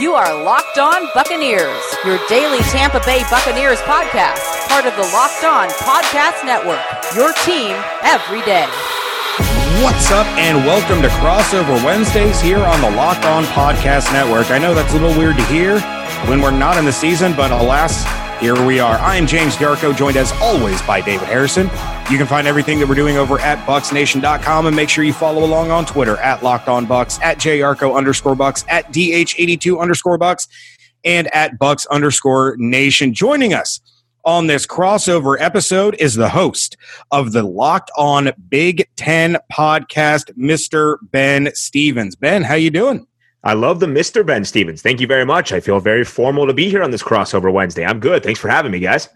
You are Locked On Buccaneers, your daily Tampa Bay Buccaneers podcast, part of the Locked On Podcast Network. Your team every day. What's up, and welcome to Crossover Wednesdays here on the Locked On Podcast Network. I know that's a little weird to hear when we're not in the season, but alas, here we are. I am James Yarcho, joined as always by David Harrison. You can find everything that we're doing over at BucsNation.com and make sure you follow along on Twitter at Locked On Bucs, at JYarcho underscore Bucs, at DH82 underscore Bucs, and at Bucs underscore Nation. Joining us on this crossover episode is the host of the Locked On Big Ten podcast, Mr. Ben Stevens. Ben, how you doing? I love the Mr. Ben Stevens. Thank you very much. I feel very formal to be here on this crossover Wednesday. I'm good. Thanks for having me, guys.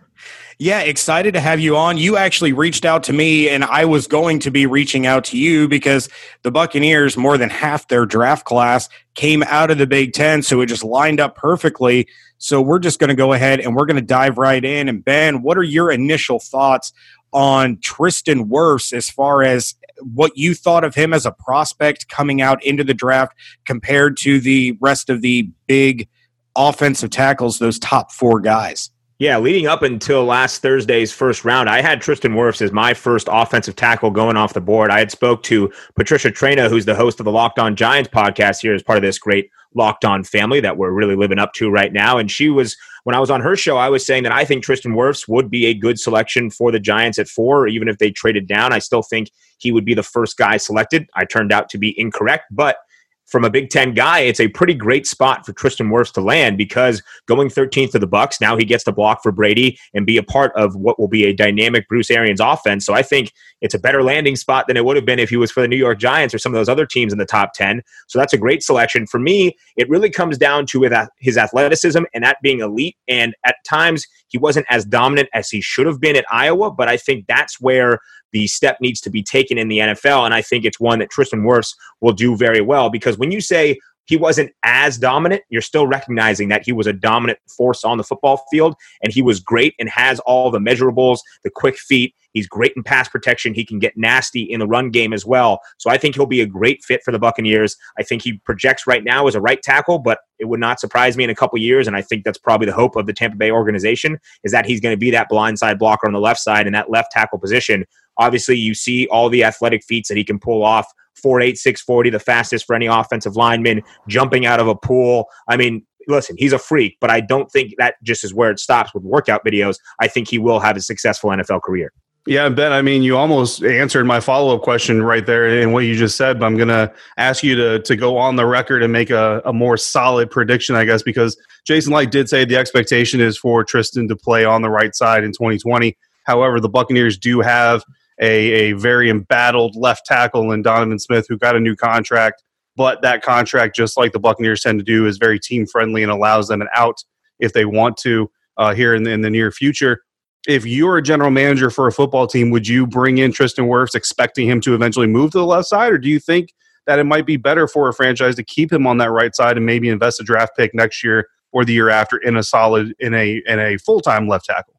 Yeah, excited to have you on. You actually reached out to me, and I was going to be reaching out to you because the Buccaneers, more than half their draft class, came out of the Big Ten. So it just lined up perfectly. So we're just going to go ahead and we're going to dive right in. And Ben, what are your initial thoughts on Tristan Wirfs as far as what you thought of him as a prospect coming out into the draft compared to the rest of the big offensive tackles, those top four guys? Yeah, leading up until last Thursday's first round, I had Tristan Wirfs as my first offensive tackle going off the board. I had spoke to Patricia Traina, who's the host of the Locked On Giants podcast here as part of this great Locked On family that we're really living up to right now. And she was, when I was on her show, I was saying that I think Tristan Wirfs would be a good selection for the Giants at four, even if they traded down. I still think he would be the first guy selected. I turned out to be incorrect, but from a Big Ten guy, it's a pretty great spot for Tristan Wirfs to land because going 13th to the Bucs, now he gets to block for Brady and be a part of what will be a dynamic Bruce Arians offense. So I think it's a better landing spot than it would have been if he was for the New York Giants or some of those other teams in the top 10. So that's a great selection. For me, it really comes down to his athleticism and that being elite. And at times, he wasn't as dominant as he should have been at Iowa, but I think that's where the step needs to be taken in the NFL. And I think it's one that Tristan Wirfs will do very well because when you say he wasn't as dominant, you're still recognizing that he was a dominant force on the football field and he was great and has all the measurables, the quick feet. He's great in pass protection. He can get nasty in the run game as well. So I think he'll be a great fit for the Buccaneers. I think he projects right now as a right tackle, but it would not surprise me in a couple years. And I think that's probably the hope of the Tampa Bay organization is that he's going to be that blindside blocker on the left side and that left tackle position. Obviously, you see all the athletic feats that he can pull off 4'8, 640, the fastest for any offensive lineman, jumping out of a pool. I mean, listen, he's a freak, but I don't think that just is where it stops with workout videos. I think he will have a successful NFL career. Yeah, Ben, I mean, you almost answered my follow up question right there in what you just said, but I'm going to ask you to, to go on the record and make a, a more solid prediction, I guess, because Jason Licht did say the expectation is for Tristan to play on the right side in 2020. However, the Buccaneers do have a, a very embattled left tackle in Donovan Smith, who got a new contract. But that contract, just like the Buccaneers tend to do, is very team friendly and allows them an out if they want to uh, here in the, in the near future. If you're a general manager for a football team, would you bring in Tristan Wirfs expecting him to eventually move to the left side, or do you think that it might be better for a franchise to keep him on that right side and maybe invest a draft pick next year or the year after in a solid in a in a full time left tackle?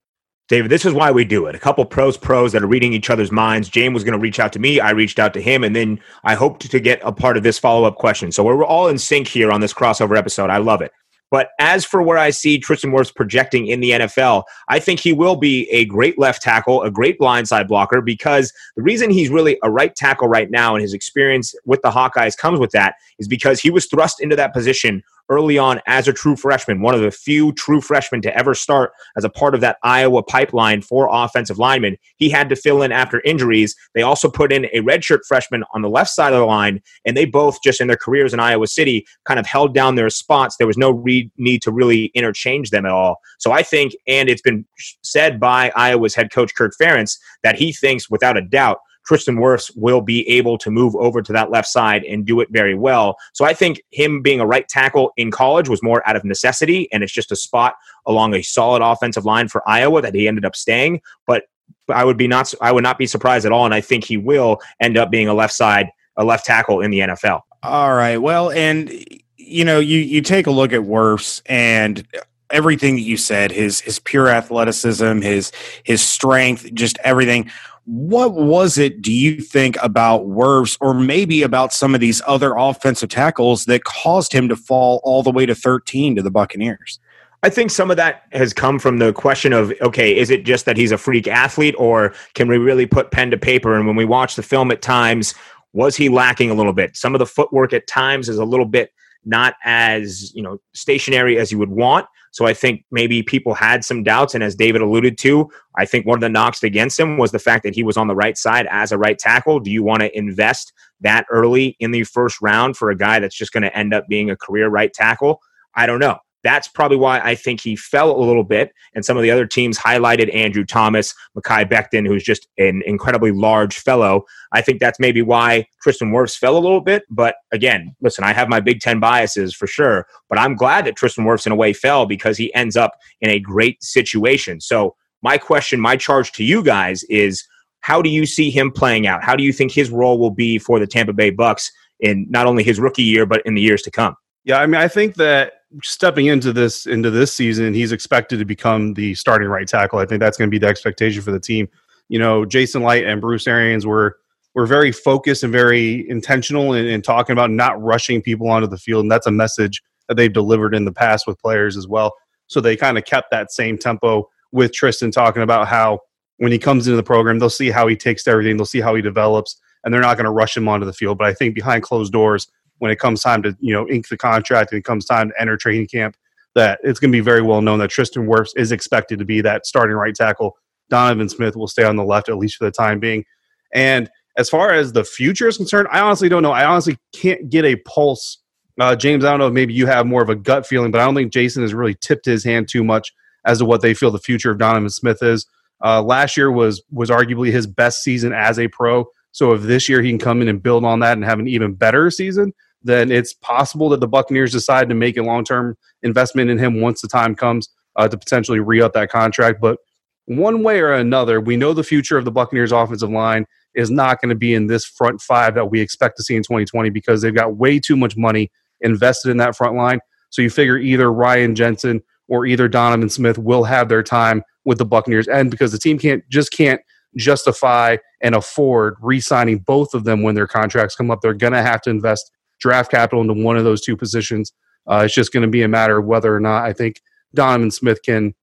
David, this is why we do it. A couple pros, pros that are reading each other's minds. James was going to reach out to me. I reached out to him, and then I hoped to get a part of this follow up question. So we're all in sync here on this crossover episode. I love it. But as for where I see Tristan Wirfs projecting in the NFL, I think he will be a great left tackle, a great blindside blocker, because the reason he's really a right tackle right now and his experience with the Hawkeyes comes with that is because he was thrust into that position early on as a true freshman, one of the few true freshmen to ever start as a part of that Iowa pipeline for offensive linemen. He had to fill in after injuries. They also put in a redshirt freshman on the left side of the line, and they both, just in their careers in Iowa City, kind of held down their spots. There was no re- need to really interchange them at all. So I think, and it's been said by Iowa's head coach Kirk Ferentz, that he thinks without a doubt Tristan Wirfs will be able to move over to that left side and do it very well. So I think him being a right tackle in college was more out of necessity, and it's just a spot along a solid offensive line for Iowa that he ended up staying. But I would be not I would not be surprised at all, and I think he will end up being a left side, a left tackle in the NFL. All right. Well, and you know, you you take a look at Wirfs and everything that you said, his his pure athleticism, his his strength, just everything What was it, do you think, about Wirfs or maybe about some of these other offensive tackles that caused him to fall all the way to 13 to the Buccaneers? I think some of that has come from the question of okay, is it just that he's a freak athlete, or can we really put pen to paper? And when we watch the film at times, was he lacking a little bit? Some of the footwork at times is a little bit not as you know stationary as you would want. So I think maybe people had some doubts. And as David alluded to, I think one of the knocks against him was the fact that he was on the right side as a right tackle. Do you want to invest that early in the first round for a guy that's just going to end up being a career right tackle? I don't know. That's probably why I think he fell a little bit. And some of the other teams highlighted Andrew Thomas, Mekhi Becton, who's just an incredibly large fellow. I think that's maybe why Tristan Wirfs fell a little bit. But again, listen, I have my Big Ten biases for sure. But I'm glad that Tristan Wirfs in a way fell because he ends up in a great situation. So my question, my charge to you guys is how do you see him playing out? How do you think his role will be for the Tampa Bay Bucs in not only his rookie year, but in the years to come? Yeah, I mean, I think that stepping into this into this season, he's expected to become the starting right tackle. I think that's going to be the expectation for the team. You know, Jason Licht and Bruce Arians were were very focused and very intentional in, in talking about not rushing people onto the field, and that's a message that they've delivered in the past with players as well. So they kind of kept that same tempo with Tristan talking about how when he comes into the program, they'll see how he takes everything, they'll see how he develops, and they're not going to rush him onto the field. But I think behind closed doors, when it comes time to you know ink the contract and it comes time to enter training camp that it's going to be very well known that Tristan Wirfs is expected to be that starting right tackle. Donovan Smith will stay on the left at least for the time being. And as far as the future is concerned, I honestly don't know. I honestly can't get a pulse. Uh, James, I don't know if maybe you have more of a gut feeling, but I don't think Jason has really tipped his hand too much as to what they feel the future of Donovan Smith is. Uh, last year was was arguably his best season as a pro. So if this year he can come in and build on that and have an even better season, then it's possible that the Buccaneers decide to make a long term investment in him once the time comes uh, to potentially re up that contract. But one way or another, we know the future of the Buccaneers offensive line is not going to be in this front five that we expect to see in 2020 because they've got way too much money invested in that front line. So you figure either Ryan Jensen or either Donovan Smith will have their time with the Buccaneers, and because the team can't just can't justify and afford re-signing both of them when their contracts come up, they're going to have to invest draft capital into one of those two positions. Uh, it's just going to be a matter of whether or not I think Donovan Smith can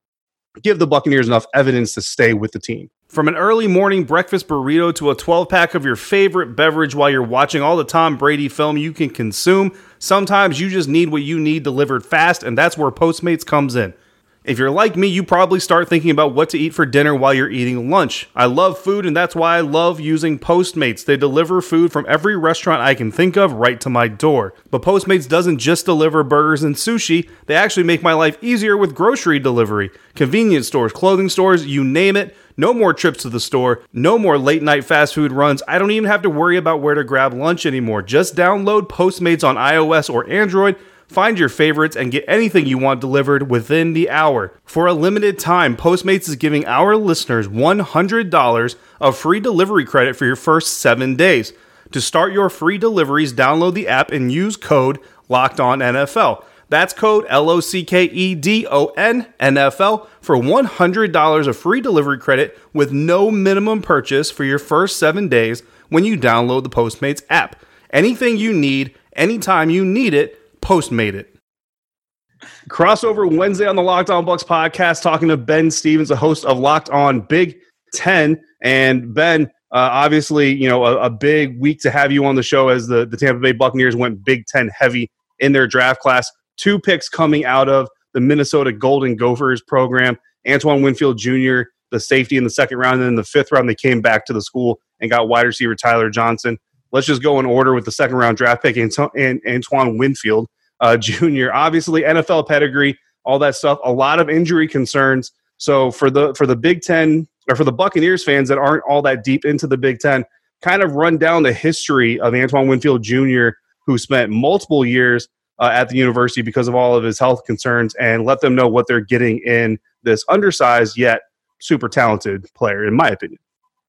give the Buccaneers enough evidence to stay with the team. From an early morning breakfast burrito to a 12 pack of your favorite beverage while you're watching all the Tom Brady film you can consume, sometimes you just need what you need delivered fast, and that's where Postmates comes in. If you're like me, you probably start thinking about what to eat for dinner while you're eating lunch. I love food, and that's why I love using Postmates. They deliver food from every restaurant I can think of right to my door. But Postmates doesn't just deliver burgers and sushi, they actually make my life easier with grocery delivery. Convenience stores, clothing stores, you name it. No more trips to the store, no more late night fast food runs. I don't even have to worry about where to grab lunch anymore. Just download Postmates on iOS or Android Find your favorites and get anything you want delivered within the hour. For a limited time, Postmates is giving our listeners $100 of free delivery credit for your first seven days. To start your free deliveries, download the app and use code LOCKEDONNFL. That's code L O C K E D O N N F L for $100 of free delivery credit with no minimum purchase for your first seven days when you download the Postmates app. Anything you need, anytime you need it, Postmate it. Crossover Wednesday on the Locked On Bucs podcast, talking to Ben Stevens, the host of Locked On Big Ten. And Ben, uh, obviously, you know, a, a, big week to have you on the show as the, the Tampa Bay Buccaneers went Big Ten heavy in their draft class. Two picks coming out of the Minnesota Golden Gophers program. Antoine Winfield Jr., the safety in the second round. And in the fifth round, they came back to the school and got wide receiver Tyler Johnson. Let's just go in order with the second round draft pick, Antoine Winfield uh, Jr. Obviously, NFL pedigree, all that stuff. A lot of injury concerns. So for the for the Big Ten or for the Buccaneers fans that aren't all that deep into the Big Ten, kind of run down the history of Antoine Winfield Jr., who spent multiple years uh, at the university because of all of his health concerns, and let them know what they're getting in this undersized yet super talented player, in my opinion.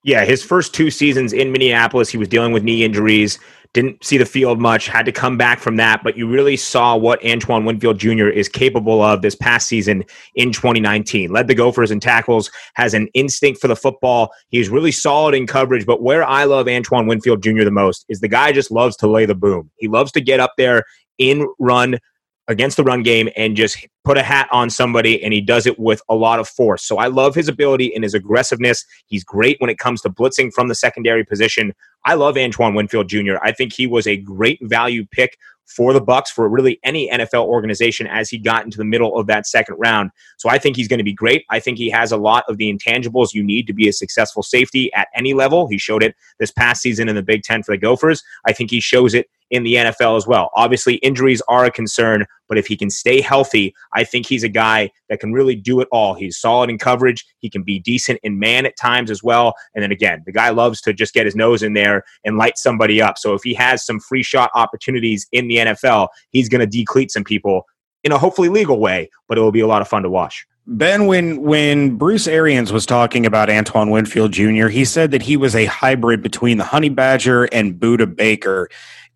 Yeah, his first two seasons in Minneapolis, he was dealing with knee injuries. didn't see the field much, had to come back from that, but you really saw what Antoine Winfield Jr. is capable of this past season in 2019. Led the Gophers in tackles, has an instinct for the football. He's really solid in coverage, but where I love Antoine Winfield Jr. the most is the guy just loves to lay the boom. He loves to get up there in run against the run game and just put a hat on somebody and he does it with a lot of force. So I love his ability and his aggressiveness. He's great when it comes to blitzing from the secondary position. I love Antoine Winfield Jr. I think he was a great value pick for the Bucs for really any NFL organization as he got into the middle of that second round. So I think he's going to be great. I think he has a lot of the intangibles you need to be a successful safety at any level. He showed it this past season in the Big 10 for the Gophers. I think he shows it in the NFL as well. Obviously, injuries are a concern, but if he can stay healthy, I think he's a guy that can really do it all. He's solid in coverage. He can be decent in man at times as well. And then again, the guy loves to just get his nose in there and light somebody up. So if he has some free shot opportunities in the NFL, he's going to decleat some people in a hopefully legal way, but it will be a lot of fun to watch. Ben, when when Bruce Arians was talking about Antoine Winfield Jr., he said that he was a hybrid between the Honey Badger and Budda Baker.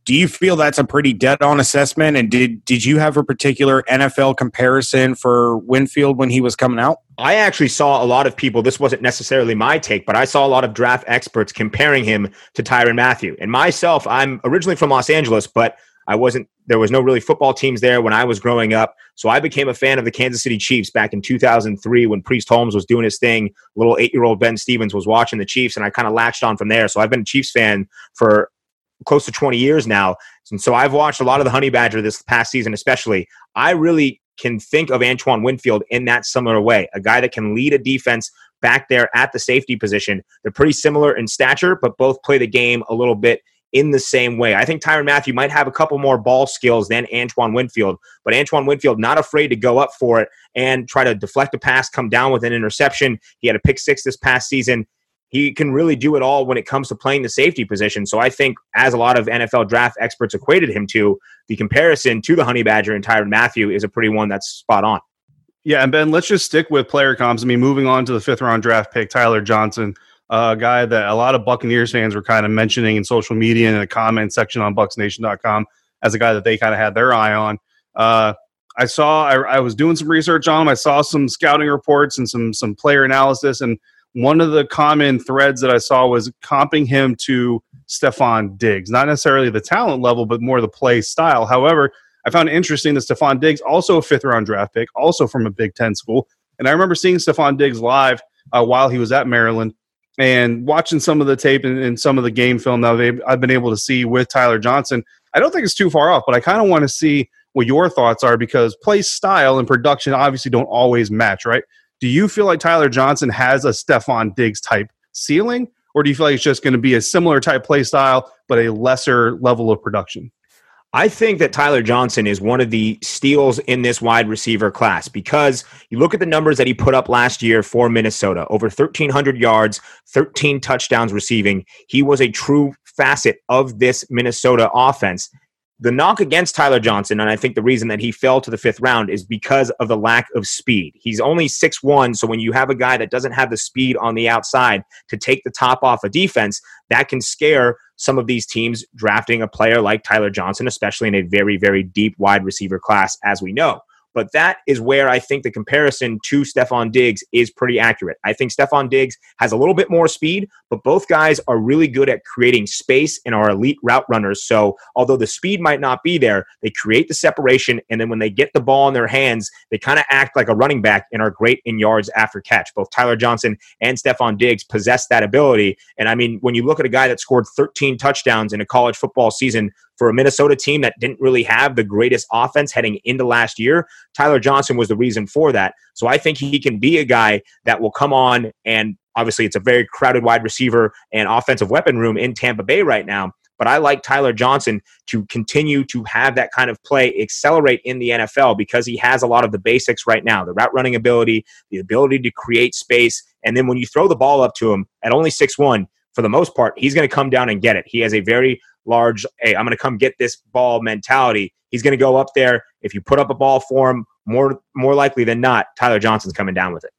Do you feel that's a pretty dead on assessment? And did did you have a particular NFL comparison for Winfield when he was coming out? I actually saw a lot of people. This wasn't necessarily my take, but I saw a lot of draft experts comparing him to Tyrann Mathieu. And myself, I'm originally from Los Angeles, but I wasn't. There was no really football teams there when I was growing up. So I became a fan of the Kansas City Chiefs back in 2003 when Priest Holmes was doing his thing. Little eight year old Ben Stevens was watching the Chiefs, and I kind of latched on from there. So I've been a Chiefs fan for close to 20 years now. And so I've watched a lot of the Honey Badger this past season, especially. I really can think of Antoine Winfield in that similar way, a guy that can lead a defense back there at the safety position. They're pretty similar in stature, but both play the game a little bit in the same way. I think Tyrann Mathieu might have a couple more ball skills than Antoine Winfield, but Antoine Winfield not afraid to go up for it and try to deflect a pass, come down with an interception. He had a pick six this past season he can really do it all when it comes to playing the safety position. So I think, as a lot of NFL draft experts equated him to, the comparison to the Honey Badger and Tyrann Mathieu is a pretty one that's spot on. Yeah, and Ben, let's just stick with player comps. I mean, moving on to the fifth round draft pick, Tyler Johnson, a guy that a lot of Buccaneers fans were kind of mentioning in social media and in the comment section on BucsNation.com as a guy that they kind of had their eye on. Uh, I saw I, I was doing some research on him. I saw some scouting reports and some some player analysis, and one of the common threads that I saw was comping him to Stefon Diggs, not necessarily the talent level, but more the play style. However, I found it interesting that Stefon Diggs, also a fifth round draft pick, also from a Big Ten school. And I remember seeing Stefon Diggs live uh, while he was at Maryland and watching some of the tape and, and some of the game film that I've been able to see with Tyler Johnson. I don't think it's too far off, but I kind of want to see what your thoughts are because play style and production obviously don't always match, right? Do you feel like Tyler Johnson has a Stefon Diggs type ceiling, or do you feel like it's just going to be a similar type play style, but a lesser level of production? I think that Tyler Johnson is one of the steals in this wide receiver class because you look at the numbers that he put up last year for Minnesota over 1,300 yards, 13 touchdowns receiving. He was a true facet of this Minnesota offense the knock against Tyler Johnson, and I think the reason that he fell to the fifth round is because of the lack of speed. He's only six one, so when you have a guy that doesn't have the speed on the outside to take the top off a defense, that can scare some of these teams drafting a player like Tyler Johnson, especially in a very, very deep wide receiver class, as we know. But that is where I think the comparison to Stefon Diggs is pretty accurate. I think Stefon Diggs has a little bit more speed, but both guys are really good at creating space and are elite route runners. So although the speed might not be there, they create the separation. And then when they get the ball in their hands, they kind of act like a running back and are great in yards after catch. Both Tyler Johnson and Stefon Diggs possess that ability. And I mean, when you look at a guy that scored 13 touchdowns in a college football season for a Minnesota team that didn't really have the greatest offense heading into last year, Tyler Johnson was the reason for that. So I think he can be a guy that will come on and obviously it's a very crowded wide receiver and offensive weapon room in Tampa Bay right now. But I like Tyler Johnson to continue to have that kind of play accelerate in the NFL because he has a lot of the basics right now the route running ability, the ability to create space. And then when you throw the ball up to him at only six one, for the most part, he's going to come down and get it. He has a very large, hey, I'm going to come get this ball mentality. He's going to go up there. If you put up a ball for him, more more likely than not, Tyler Johnson's coming down with it.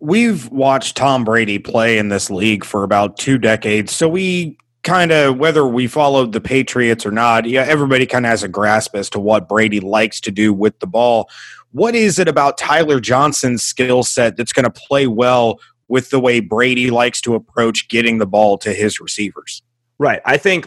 We've watched Tom Brady play in this league for about two decades, so we kind of whether we followed the Patriots or not, yeah, everybody kind of has a grasp as to what Brady likes to do with the ball. What is it about Tyler Johnson's skill set that's going to play well with the way Brady likes to approach getting the ball to his receivers? Right. I think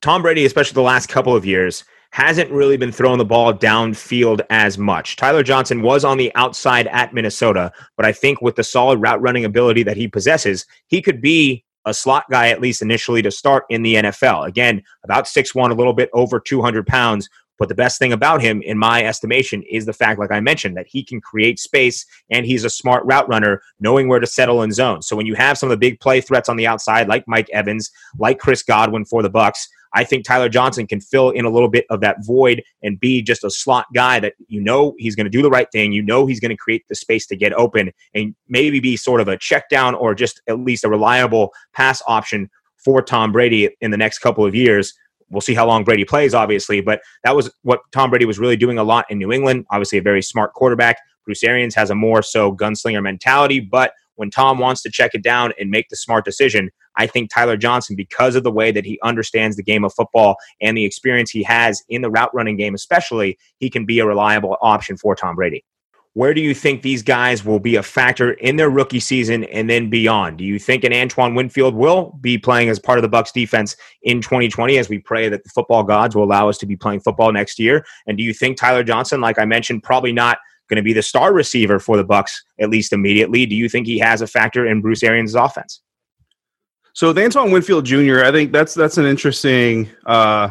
Tom Brady, especially the last couple of years, hasn't really been throwing the ball downfield as much. Tyler Johnson was on the outside at Minnesota, but I think with the solid route running ability that he possesses, he could be a slot guy at least initially to start in the NFL. Again, about six one, a little bit over 200 pounds. But the best thing about him, in my estimation, is the fact, like I mentioned, that he can create space and he's a smart route runner, knowing where to settle in zone. So when you have some of the big play threats on the outside, like Mike Evans, like Chris Godwin for the Bucs, I think Tyler Johnson can fill in a little bit of that void and be just a slot guy that you know he's going to do the right thing. You know he's going to create the space to get open and maybe be sort of a check down or just at least a reliable pass option for Tom Brady in the next couple of years. We'll see how long Brady plays, obviously, but that was what Tom Brady was really doing a lot in New England. Obviously, a very smart quarterback. Bruce Arians has a more so gunslinger mentality, but when Tom wants to check it down and make the smart decision, I think Tyler Johnson, because of the way that he understands the game of football and the experience he has in the route running game, especially, he can be a reliable option for Tom Brady. Where do you think these guys will be a factor in their rookie season and then beyond? Do you think an Antoine Winfield will be playing as part of the Bucs defense in 2020 as we pray that the football gods will allow us to be playing football next year? And do you think Tyler Johnson, like I mentioned, probably not going to be the star receiver for the Bucs at least immediately. Do you think he has a factor in Bruce Arians' offense? So the Antoine Winfield Jr., I think that's that's an interesting uh,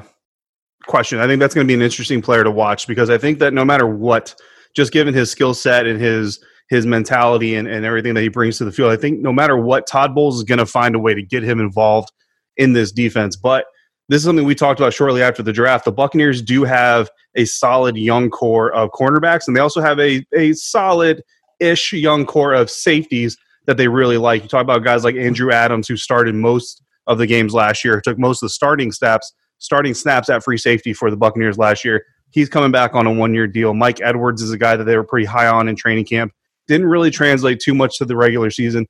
question. I think that's going to be an interesting player to watch because I think that no matter what, just given his skill set and his his mentality and, and everything that he brings to the field, I think no matter what, Todd Bowles is going to find a way to get him involved in this defense. But this is something we talked about shortly after the draft. The Buccaneers do have a solid young core of cornerbacks, and they also have a, a solid ish young core of safeties that they really like. You talk about guys like Andrew Adams, who started most of the games last year, took most of the starting snaps, starting snaps at free safety for the Buccaneers last year. He's coming back on a one year deal. Mike Edwards is a guy that they were pretty high on in training camp. Didn't really translate too much to the regular season,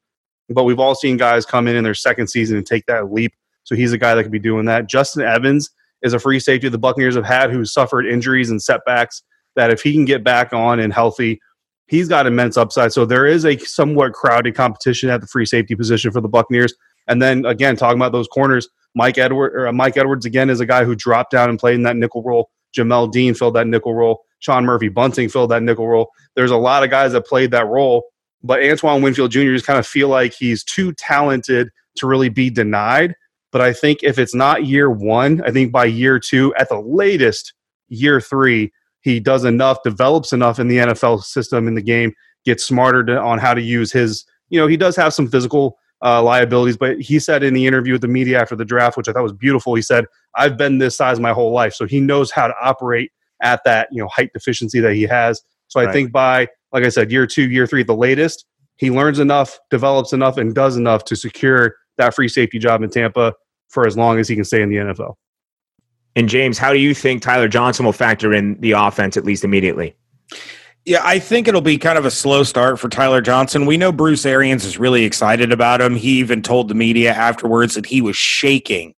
but we've all seen guys come in in their second season and take that leap. So he's a guy that could be doing that. Justin Evans is a free safety the Buccaneers have had who suffered injuries and setbacks that if he can get back on and healthy, he's got immense upside. So there is a somewhat crowded competition at the free safety position for the Buccaneers. And then again, talking about those corners, Mike Edward uh, Mike Edwards again is a guy who dropped down and played in that nickel role. Jamel Dean filled that nickel role. Sean Murphy Bunting filled that nickel role. There's a lot of guys that played that role, but Antoine Winfield Jr. just kind of feel like he's too talented to really be denied. But I think if it's not year one, I think by year two, at the latest, year three, he does enough, develops enough in the NFL system in the game, gets smarter to, on how to use his. You know, he does have some physical uh, liabilities, but he said in the interview with the media after the draft, which I thought was beautiful, he said, "I've been this size my whole life," so he knows how to operate at that you know height deficiency that he has. So I right. think by, like I said, year two, year three the latest, he learns enough, develops enough, and does enough to secure that free safety job in Tampa for as long as he can stay in the NFL. And James, how do you think Tyler Johnson will factor in the offense at least immediately? Yeah, I think it'll be kind of a slow start for Tyler Johnson. We know Bruce Arians is really excited about him. He even told the media afterwards that he was shaking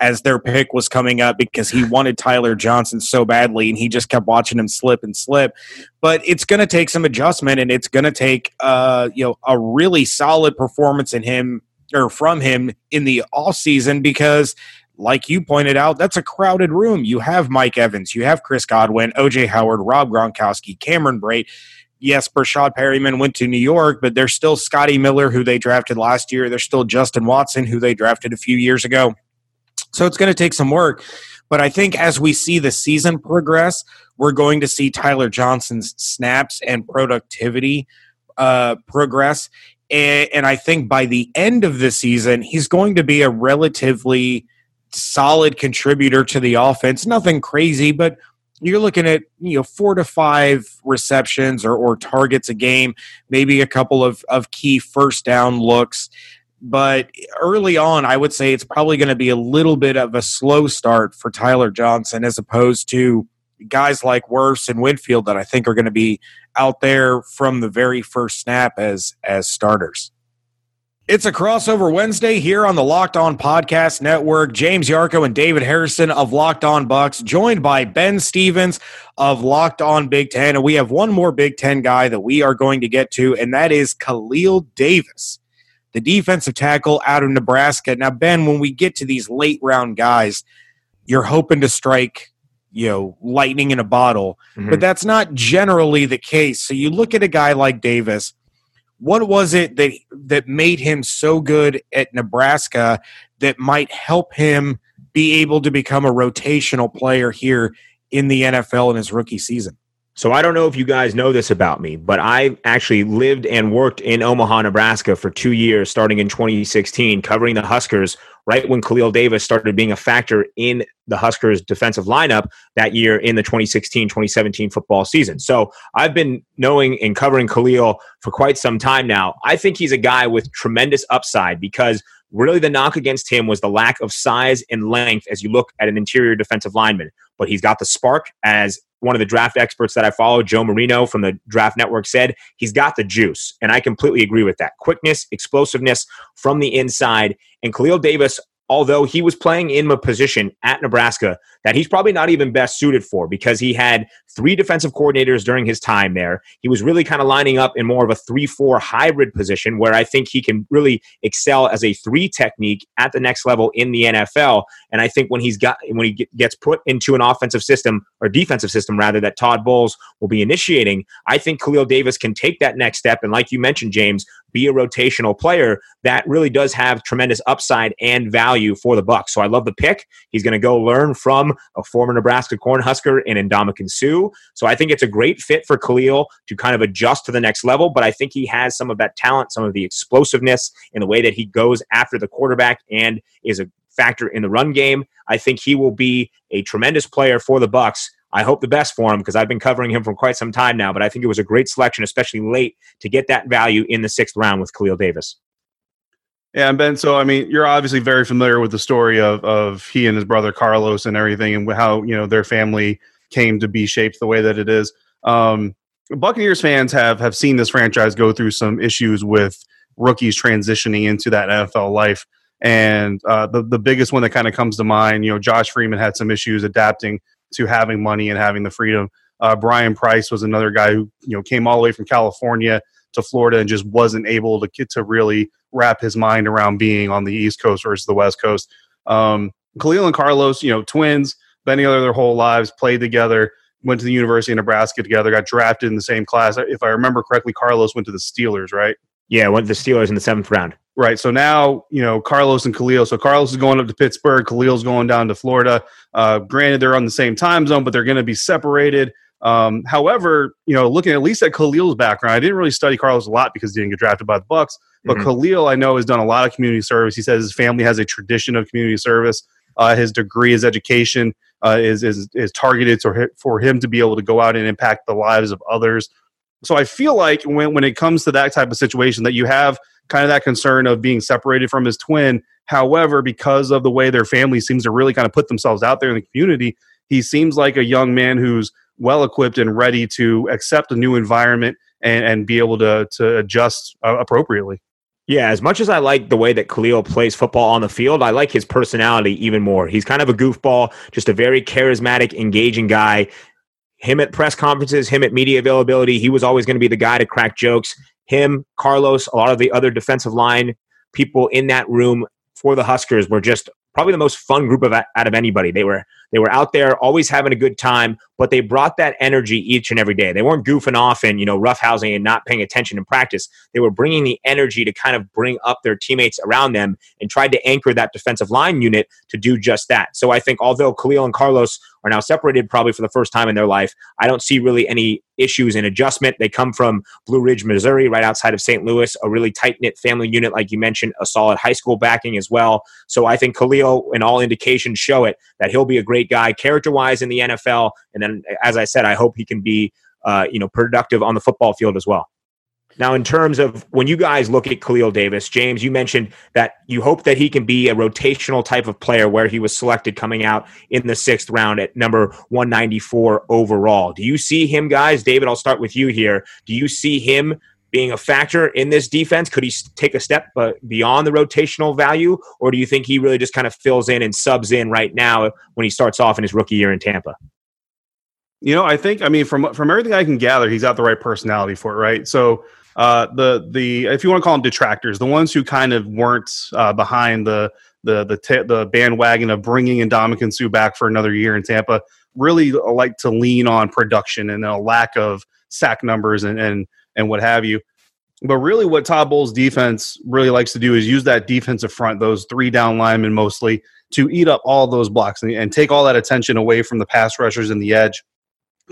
as their pick was coming up because he wanted Tyler Johnson so badly and he just kept watching him slip and slip. But it's going to take some adjustment and it's going to take uh, you know a really solid performance in him or from him in the off season because like you pointed out, that's a crowded room. You have Mike Evans, you have Chris Godwin, OJ Howard, Rob Gronkowski, Cameron Brate. Yes, Breshad Perriman went to New York, but there's still Scotty Miller, who they drafted last year. There's still Justin Watson, who they drafted a few years ago. So it's going to take some work. But I think as we see the season progress, we're going to see Tyler Johnson's snaps and productivity uh, progress. And, and I think by the end of the season, he's going to be a relatively solid contributor to the offense. Nothing crazy, but you're looking at you know four to five receptions or, or targets a game, maybe a couple of, of key first down looks. But early on, I would say it's probably going to be a little bit of a slow start for Tyler Johnson as opposed to guys like Wirfs and Winfield that I think are going to be out there from the very first snap as as starters. It's a crossover Wednesday here on the Locked On Podcast Network. James Yarcho and David Harrison of Locked On Bucs, joined by Ben Stevens of Locked On Big Ten. And we have one more Big Ten guy that we are going to get to, and that is Khalil Davis, the defensive tackle out of Nebraska. Now, Ben, when we get to these late round guys, you're hoping to strike you know lightning in a bottle mm-hmm. but that's not generally the case so you look at a guy like davis what was it that that made him so good at Nebraska that might help him be able to become a rotational player here in the NFL in his rookie season? So I don't know if you guys know this about me, but I actually lived and worked in Omaha, Nebraska for 2 years starting in 2016 covering the Huskers right when Khalil Davis started being a factor in the Huskers defensive lineup that year in the 2016 2017 football season. So I've been knowing and covering Khalil for quite some time now. I think he's a guy with tremendous upside because really the knock against him was the lack of size and length as you look at an interior defensive lineman. But he's got the spark as one of the draft experts that I follow, Joe Marino from the Draft Network, said he's got the juice. And I completely agree with that. Quickness, explosiveness from the inside. And Khalil Davis although he was playing in a position at Nebraska that he's probably not even best suited for because he had three defensive coordinators during his time there. He was really kind of lining up in more of a 3 4 hybrid position where I think he can really excel as a three technique at the next level in the NFL. And I think when he's got when he gets put into an offensive system or defensive system rather that Todd Bowles will be initiating, I think Khalil Davis can take that next step and like you mentioned James, be a rotational player that really does have tremendous upside and value for the Bucs. So I love the pick. He's going to go learn from a former Nebraska Cornhusker in Ndamukong Suh. So I think it's a great fit for Khalil to kind of adjust to the next level. But I think he has some of that talent, some of the explosiveness in the way that he goes after the quarterback and is a factor in the run game. I think he will be a tremendous player for the Bucs I hope the best for him because I've been covering him for quite some time now. But I think it was a great selection, especially late, to get that value in the sixth round with Khalil Davis. Yeah, and Ben. So, I mean, you're obviously very familiar with the story of of he and his brother Carlos and everything, and how you know their family came to be shaped the way that it is. Um, Buccaneers fans have have seen this franchise go through some issues with rookies transitioning into that NFL life. And uh, the the biggest one that kind of comes to mind, you know, Josh Freeman had some issues adapting to having money and having the freedom. Uh, Brian Price was another guy who you know came all the way from California to Florida and just wasn't able to get to really wrap his mind around being on the East Coast versus the West Coast. Um, Khalil and Carlos, you know, twins, been together their whole lives, played together, went to the University of Nebraska together, got drafted in the same class. If I remember correctly, Carlos went to the Steelers, right? Yeah, went to the Steelers in the seventh round. Right. So now, you know, Carlos and Khalil. So Carlos is going up to Pittsburgh. Khalil's going down to Florida. Uh, granted, they're on the same time zone, but they're going to be separated. Um, however, you know, looking at least at Khalil's background, I didn't really study Carlos a lot because he didn't get drafted by the Bucs. But mm-hmm. Khalil, I know, has done a lot of community service. He says his family has a tradition of community service. Uh, his degree, his education uh, is, is is targeted to, for him to be able to go out and impact the lives of others. So I feel like when when it comes to that type of situation, that you have kind of that concern of being separated from his twin. However, because of the way their family seems to really kind of put themselves out there in the community, he seems like a young man who's well equipped and ready to accept a new environment and, and be able to, to adjust uh, appropriately. Yeah, as much as I like the way that Khalil plays football on the field, I like his personality even more. He's kind of a goofball, just a very charismatic, engaging guy. Him at press conferences, him at media availability, he was always going to be the guy to crack jokes him, Carlos, a lot of the other defensive line people in that room for the Huskers were just probably the most fun group of out of anybody. They were they were out there always having a good time, but they brought that energy each and every day. They weren't goofing off and you know roughhousing and not paying attention in practice. They were bringing the energy to kind of bring up their teammates around them and tried to anchor that defensive line unit to do just that. So I think although Khalil and Carlos are now separated probably for the first time in their life, I don't see really any issues in adjustment. They come from Blue Ridge, Missouri, right outside of St. Louis, a really tight knit family unit, like you mentioned, a solid high school backing as well. So I think Khalil, and all indications show it, that he'll be a great guy character wise in the NFL. And then, as I said, I hope he can be, uh, you know, productive on the football field as well. Now, in terms of when you guys look at Khalil Davis, James, you mentioned that you hope that he can be a rotational type of player where he was selected coming out in the sixth round at number 194 overall. Do you see him, guys? David, I'll start with you here. Do you see him being a factor in this defense? Could he take a step uh, beyond the rotational value, or do you think he really just kind of fills in and subs in right now when he starts off in his rookie year in Tampa? You know, I think I mean from from everything I can gather, he's got the right personality for it, right? So uh, the the if you want to call them detractors, the ones who kind of weren't uh, behind the the the the bandwagon of bringing in Ndamukong Suh back for another year in Tampa, really like to lean on production and a lack of sack numbers and and and what have you. But really, what Todd Bowles' defense really likes to do is use that defensive front, those three down linemen mostly, to eat up all those blocks and, and take all that attention away from the pass rushers and the edge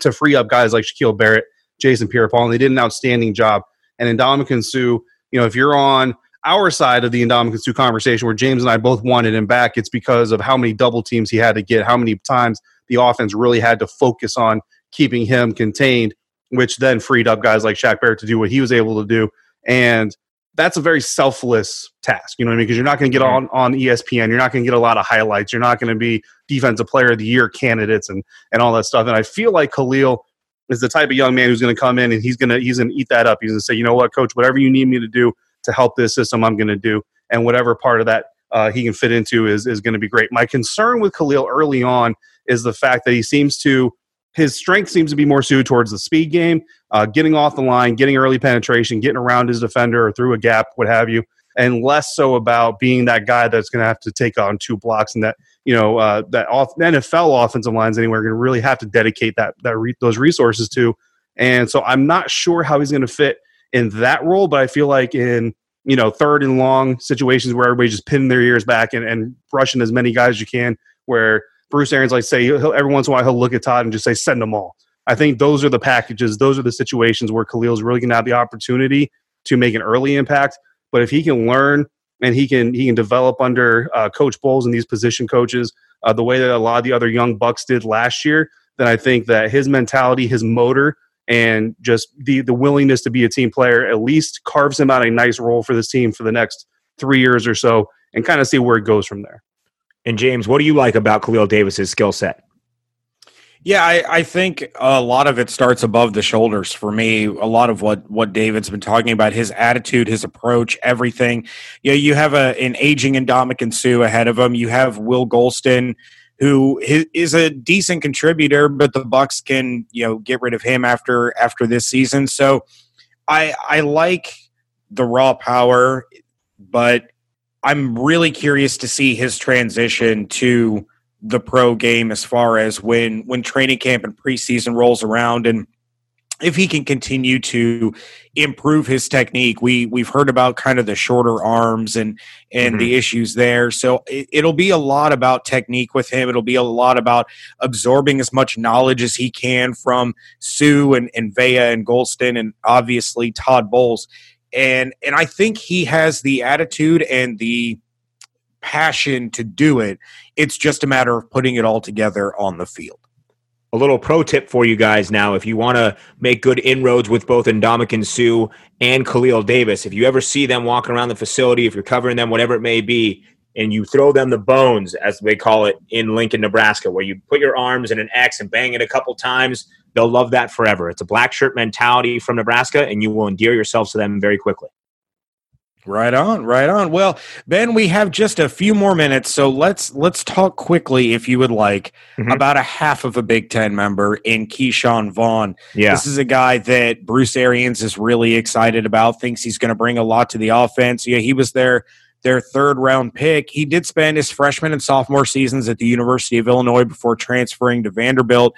to free up guys like Shaquille Barrett, Jason Pierre-Paul, and they did an outstanding job. And in Ndamukong Suh, you know, if you're on our side of the Ndamukong Suh conversation where James and I both wanted him back, it's because of how many double teams he had to get, how many times the offense really had to focus on keeping him contained, which then freed up guys like Shaq Barrett to do what he was able to do. And that's a very selfless task, you know what I mean? Because you're not going to get mm-hmm. on, on ESPN, you're not going to get a lot of highlights, you're not going to be defensive player of the year candidates and and all that stuff. And I feel like Khalil is the type of young man who's going to come in and he's going to he's going to eat that up. He's going to say, you know what, coach, whatever you need me to do to help this system, I'm going to do, and whatever part of that uh, he can fit into is is going to be great. My concern with Khalil early on is the fact that he seems to his strength seems to be more suited towards the speed game, uh, getting off the line, getting early penetration, getting around his defender or through a gap, what have you, and less so about being that guy that's going to have to take on two blocks and that you know uh, that off, NFL offensive lines anywhere going to really have to dedicate that that re- those resources to. And so I'm not sure how he's going to fit in that role, but I feel like in you know third and long situations where everybody's just pinning their ears back and, and rushing as many guys as you can, where Bruce Arians like say every once in a while he'll look at Todd and just say send them all. I think those are the packages, those are the situations where Khalil's really going to have the opportunity to make an early impact. But if he can learn and he can he can develop under uh, Coach Bowles and these position coaches uh, the way that a lot of the other young bucks did last year, then I think that his mentality, his motor, and just the the willingness to be a team player at least carves him out a nice role for this team for the next three years or so, and kind of see where it goes from there. And James, what do you like about Khalil Davis's skill set? Yeah, I, I, think a lot of it starts above the shoulders for me. A lot of what what David's been talking about, his attitude, his approach, everything. You, know, you have a, an aging Ndamukong Suh ahead of him. You have Will Gholston, who is a decent contributor, but the Bucs can you know get rid of him after after this season. So I I like the raw power, but I'm really curious to see his transition to the pro game as far as when when training camp and preseason rolls around and if he can continue to improve his technique we we've heard about kind of the shorter arms and and mm-hmm. the issues there. So it, will be a lot about technique with him. It'll be a lot about absorbing as much knowledge as he can from Suh and, and Vea and Gholston and obviously Todd Bowles. And and I think he has the attitude and the passion to do it. It's just a matter of putting it all together on the field. A little pro tip for you guys now: if you want to make good inroads with both Ndamukong Suh and Khalil Davis, if you ever see them walking around the facility, if you're covering them, whatever it may be, and you throw them the bones, as they call it in Lincoln, Nebraska, where you put your arms in an X and bang it a couple times, they'll love that forever. It's a black shirt mentality from Nebraska, and you will endear yourselves to them very quickly. Right on, right on. Well, Ben, we have just a few more minutes, so let's let's talk quickly, if you would like, mm-hmm. about a half of a Big Ten member in Ke'Shawn Vaughn. Yeah, this is a guy that Bruce Arians is really excited about. Thinks he's going to bring a lot to the offense. Yeah, he was their their third round pick. He did spend his freshman and sophomore seasons at the University of Illinois before transferring to Vanderbilt.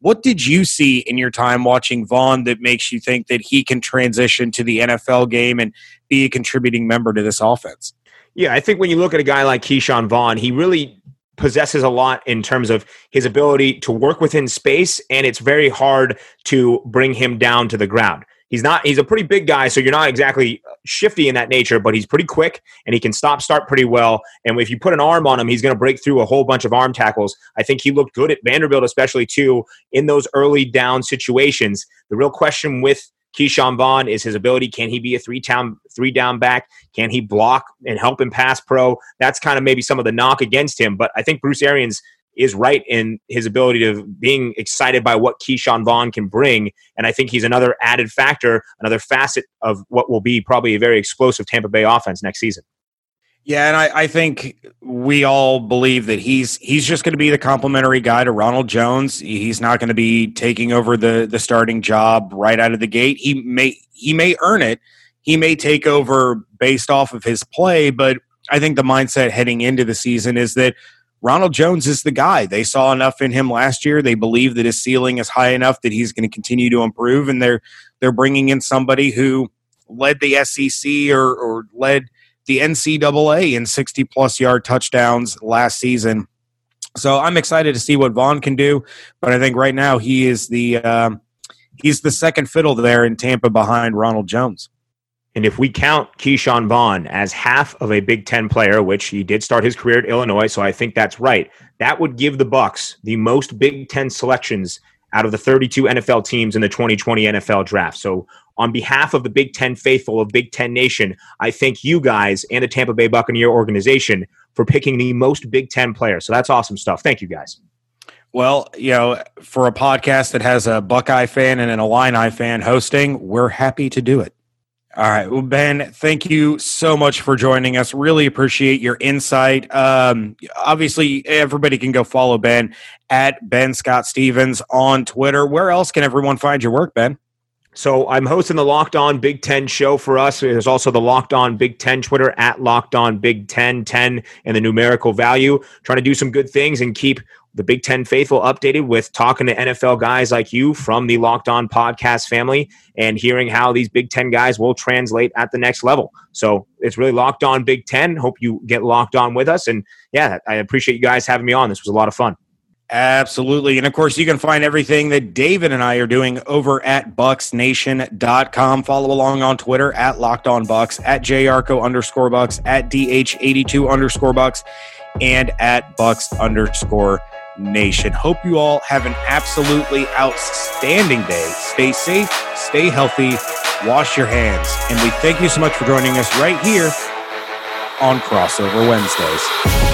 What did you see in your time watching Vaughn that makes you think that he can transition to the NFL game and be a contributing member to this offense? Yeah, I think when you look at a guy like Ke'Shawn Vaughn, he really possesses a lot in terms of his ability to work within space, and it's very hard to bring him down to the ground. He's not. He's a pretty big guy, so you're not exactly shifty in that nature. But he's pretty quick, and he can stop start pretty well. And if you put an arm on him, he's going to break through a whole bunch of arm tackles. I think he looked good at Vanderbilt, especially too in those early down situations. The real question with Ke'Shawn Vaughn is his ability. Can he be a three down three down back? Can he block and help him pass pro? That's kind of maybe some of the knock against him. But I think Bruce Arians is right in his ability to being excited by what Ke'Shawn Vaughn can bring. And I think he's another added factor, another facet of what will be probably a very explosive Tampa Bay offense next season. Yeah, and I, I think we all believe that he's he's just going to be the complimentary guy to Ronald Jones. He's not going to be taking over the the starting job right out of the gate. He may he may earn it. He may take over based off of his play, but I think the mindset heading into the season is that Ronald Jones is the guy. They saw enough in him last year. They believe that his ceiling is high enough that he's going to continue to improve, and they're they're bringing in somebody who led the SEC or, or led the NCAA in 60 plus yard touchdowns last season. So I'm excited to see what Vaughn can do, but I think right now he is the um, he's the second fiddle there in Tampa behind Ronald Jones. And if we count Ke'Shawn Vaughn as half of a Big Ten player, which he did start his career at Illinois, so I think that's right, that would give the Bucs the most Big Ten selections out of the 32 NFL teams in the 2020 NFL draft. So on behalf of the Big Ten faithful of Big Ten Nation, I thank you guys and the Tampa Bay Buccaneer organization for picking the most Big Ten players. So that's awesome stuff. Thank you guys. Well, you know, for a podcast that has a Buckeye fan and an Illini fan hosting, we're happy to do it. All right. Well, Ben, thank you so much for joining us. Really appreciate your insight. Um, obviously, everybody can go follow Ben at Ben Scott Stevens on Twitter. Where else can everyone find your work, Ben? So I'm hosting the Locked On Big Ten show for us. There's also the Locked On Big Ten Twitter at Locked On Big Ten 10 and the numerical value. Trying to do some good things and keep the Big Ten faithful updated with talking to NFL guys like you from the Locked On podcast family and hearing how these Big Ten guys will translate at the next level. So it's really Locked On Big Ten. Hope you get locked on with us. And yeah, I appreciate you guys having me on. This was a lot of fun. Absolutely. And of course, you can find everything that David and I are doing over at BucsNation.com. Follow along on Twitter at locked on bucs, at Yarcho underscore bucs, at dh82 underscore bucs, and at bucs underscore Nation. Hope you all have an absolutely outstanding day. Stay safe, stay healthy, wash your hands. And we thank you so much for joining us right here on Crossover Wednesdays.